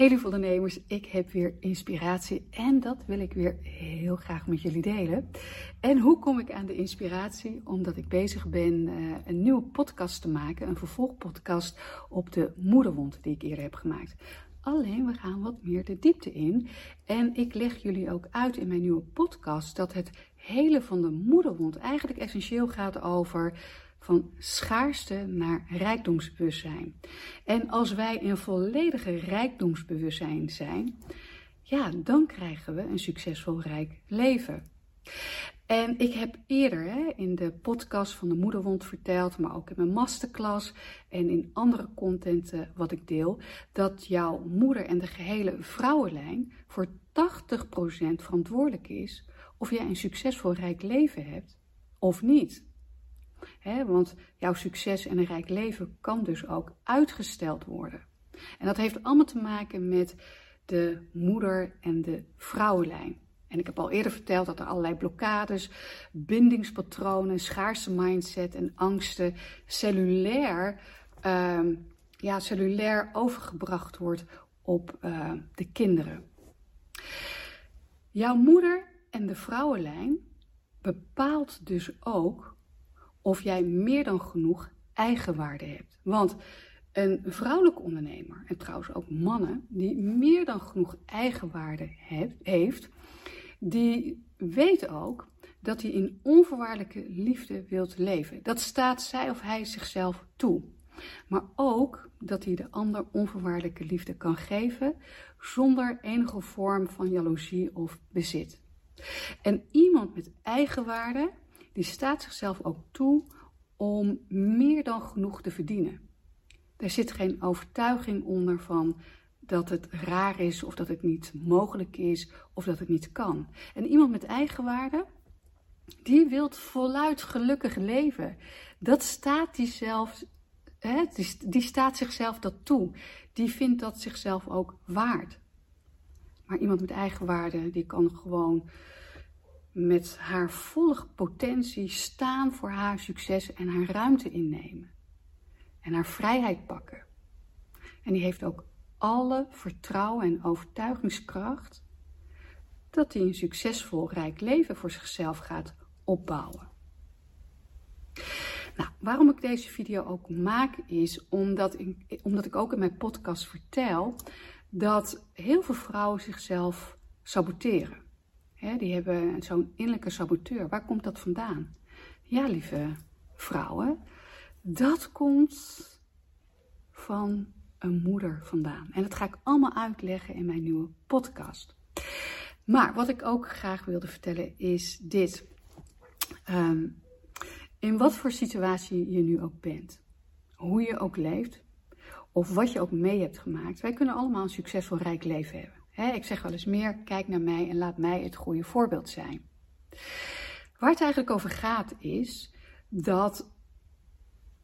Hey lieve ondernemers, ik heb weer inspiratie en dat wil ik weer heel graag met jullie delen. En hoe kom ik aan de inspiratie? Omdat ik bezig ben uh, een nieuwe podcast te maken, een vervolgpodcast op de moederwond die ik eerder heb gemaakt. Alleen we gaan wat meer de diepte in. En ik leg jullie ook uit in mijn nieuwe podcast dat het hele van de moederwond eigenlijk essentieel gaat over van schaarste naar rijkdomsbewustzijn. En als wij in volledige rijkdomsbewustzijn zijn, ja, dan krijgen we een succesvol rijk leven. En ik heb eerder hè, in de podcast van de Moederwond verteld, maar ook in mijn masterclass en in andere content wat ik deel, dat jouw moeder en de gehele vrouwenlijn voor 80% verantwoordelijk is of jij een succesvol rijk leven hebt of niet want jouw succes en een rijk leven kan dus ook uitgesteld worden. En dat heeft allemaal te maken met de moeder- en de vrouwenlijn. En ik heb al eerder verteld dat er allerlei blokkades, bindingspatronen, schaarse mindset en angsten cellulair, uh, ja, cellulair overgebracht wordt op uh, de kinderen. Jouw moeder en de vrouwenlijn bepaalt dus ook of jij meer dan genoeg eigenwaarde hebt. Want een vrouwelijke ondernemer, en trouwens ook mannen, die meer dan genoeg eigenwaarde heeft, die weet ook dat hij in onvoorwaardelijke liefde wilt leven. Dat staat zij of hij zichzelf toe. Maar ook dat hij de ander onvoorwaardelijke liefde kan geven zonder enige vorm van jaloezie of bezit. En iemand met eigenwaarde die staat zichzelf ook toe om meer dan genoeg te verdienen. Er zit geen overtuiging onder van dat het raar is of dat het niet mogelijk is of dat het niet kan. En iemand met eigenwaarde, die wil voluit gelukkig leven. Dat staat die hè, die, die staat zichzelf dat toe. Die vindt dat zichzelf ook waard. Maar iemand met eigenwaarde, die kan gewoon met haar volle potentie staan voor haar succes en haar ruimte innemen. En haar vrijheid pakken. En die heeft ook alle vertrouwen en overtuigingskracht dat hij een succesvol, rijk leven voor zichzelf gaat opbouwen. Nou, waarom ik deze video ook maak is omdat ik, omdat ik ook in mijn podcast vertel dat heel veel vrouwen zichzelf saboteren die hebben zo'n innerlijke saboteur. Waar komt dat vandaan? Ja, lieve vrouwen, dat komt van een moeder vandaan. En dat ga ik allemaal uitleggen in mijn nieuwe podcast. Maar wat ik ook graag wilde vertellen is dit. Ehm, in wat voor situatie je nu ook bent, hoe je ook leeft, of wat je ook mee hebt gemaakt, wij kunnen allemaal een succesvol rijk leven hebben ik zeg wel eens meer, kijk naar mij en laat mij het goede voorbeeld zijn. Waar het eigenlijk over gaat is dat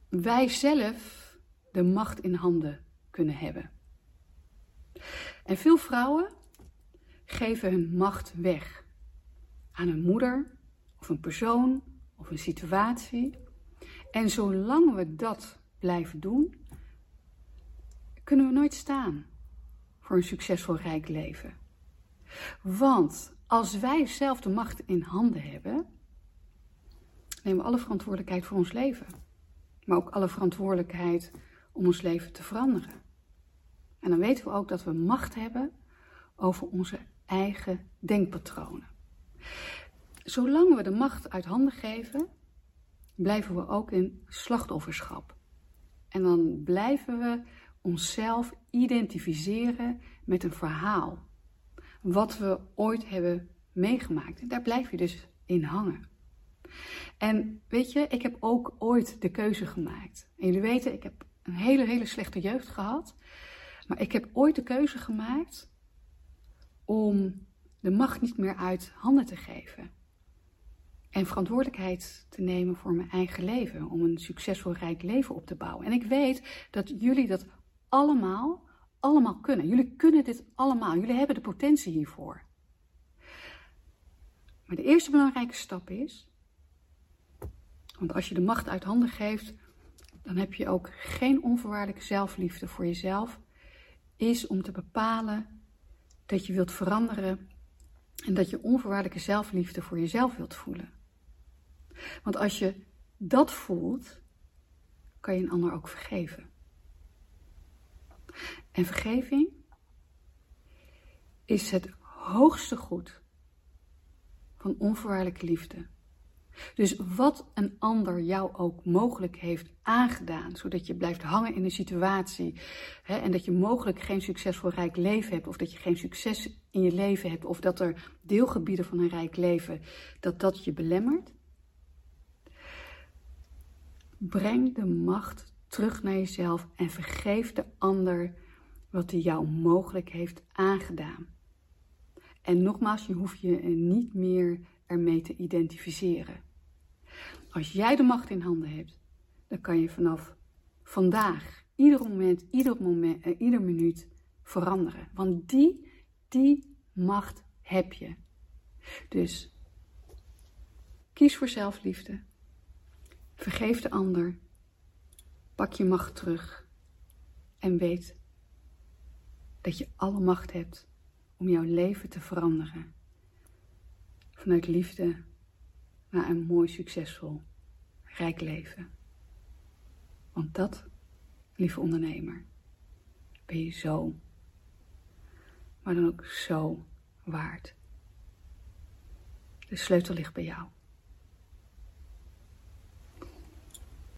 wij zelf de macht in handen kunnen hebben. En veel vrouwen geven hun macht weg aan een moeder of een persoon of een situatie. En zolang we dat blijven doen, kunnen we nooit staan voor een succesvol rijk leven. Want als wij zelf de macht in handen hebben, nemen we alle verantwoordelijkheid voor ons leven. Maar ook alle verantwoordelijkheid om ons leven te veranderen. En dan weten we ook dat we macht hebben over onze eigen denkpatronen. Zolang we de macht uit handen geven, blijven we ook in slachtofferschap. En dan blijven we onszelf identificeren met een verhaal. Wat we ooit hebben meegemaakt. Daar blijf je dus in hangen. En weet je, ik heb ook ooit de keuze gemaakt. En jullie weten, ik heb een hele, hele slechte jeugd gehad. Maar ik heb ooit de keuze gemaakt om de macht niet meer uit handen te geven. En verantwoordelijkheid te nemen voor mijn eigen leven. Om een succesvol, rijk leven op te bouwen. En ik weet dat jullie dat allemaal, allemaal kunnen. Jullie kunnen dit allemaal. Jullie hebben de potentie hiervoor. Maar de eerste belangrijke stap is, want als je de macht uit handen geeft, dan heb je ook geen onvoorwaardelijke zelfliefde voor jezelf is om te bepalen dat je wilt veranderen en dat je onvoorwaardelijke zelfliefde voor jezelf wilt voelen. Want als je dat voelt, kan je een ander ook vergeven. En vergeving is het hoogste goed van onvoorwaardelijke liefde. Dus wat een ander jou ook mogelijk heeft aangedaan, zodat je blijft hangen in een situatie hè, en dat je mogelijk geen succesvol rijk leven hebt, of dat je geen succes in je leven hebt, of dat er deelgebieden van een rijk leven, dat dat je belemmert. Breng de macht terug naar jezelf en vergeef de ander wat hij jou mogelijk heeft aangedaan. En nogmaals, je hoeft je niet meer ermee te identificeren. Als jij de macht in handen hebt, dan kan je vanaf vandaag, ieder moment, ieder, moment, eh, ieder minuut veranderen. Want die, die macht heb je. Dus kies voor zelfliefde. Vergeef de ander. Pak je macht terug. En weet dat je alle macht hebt om jouw leven te veranderen. Vanuit liefde naar een mooi, succesvol, rijk leven. Want dat, lieve ondernemer, ben je zo, maar dan ook zo waard. De sleutel ligt bij jou.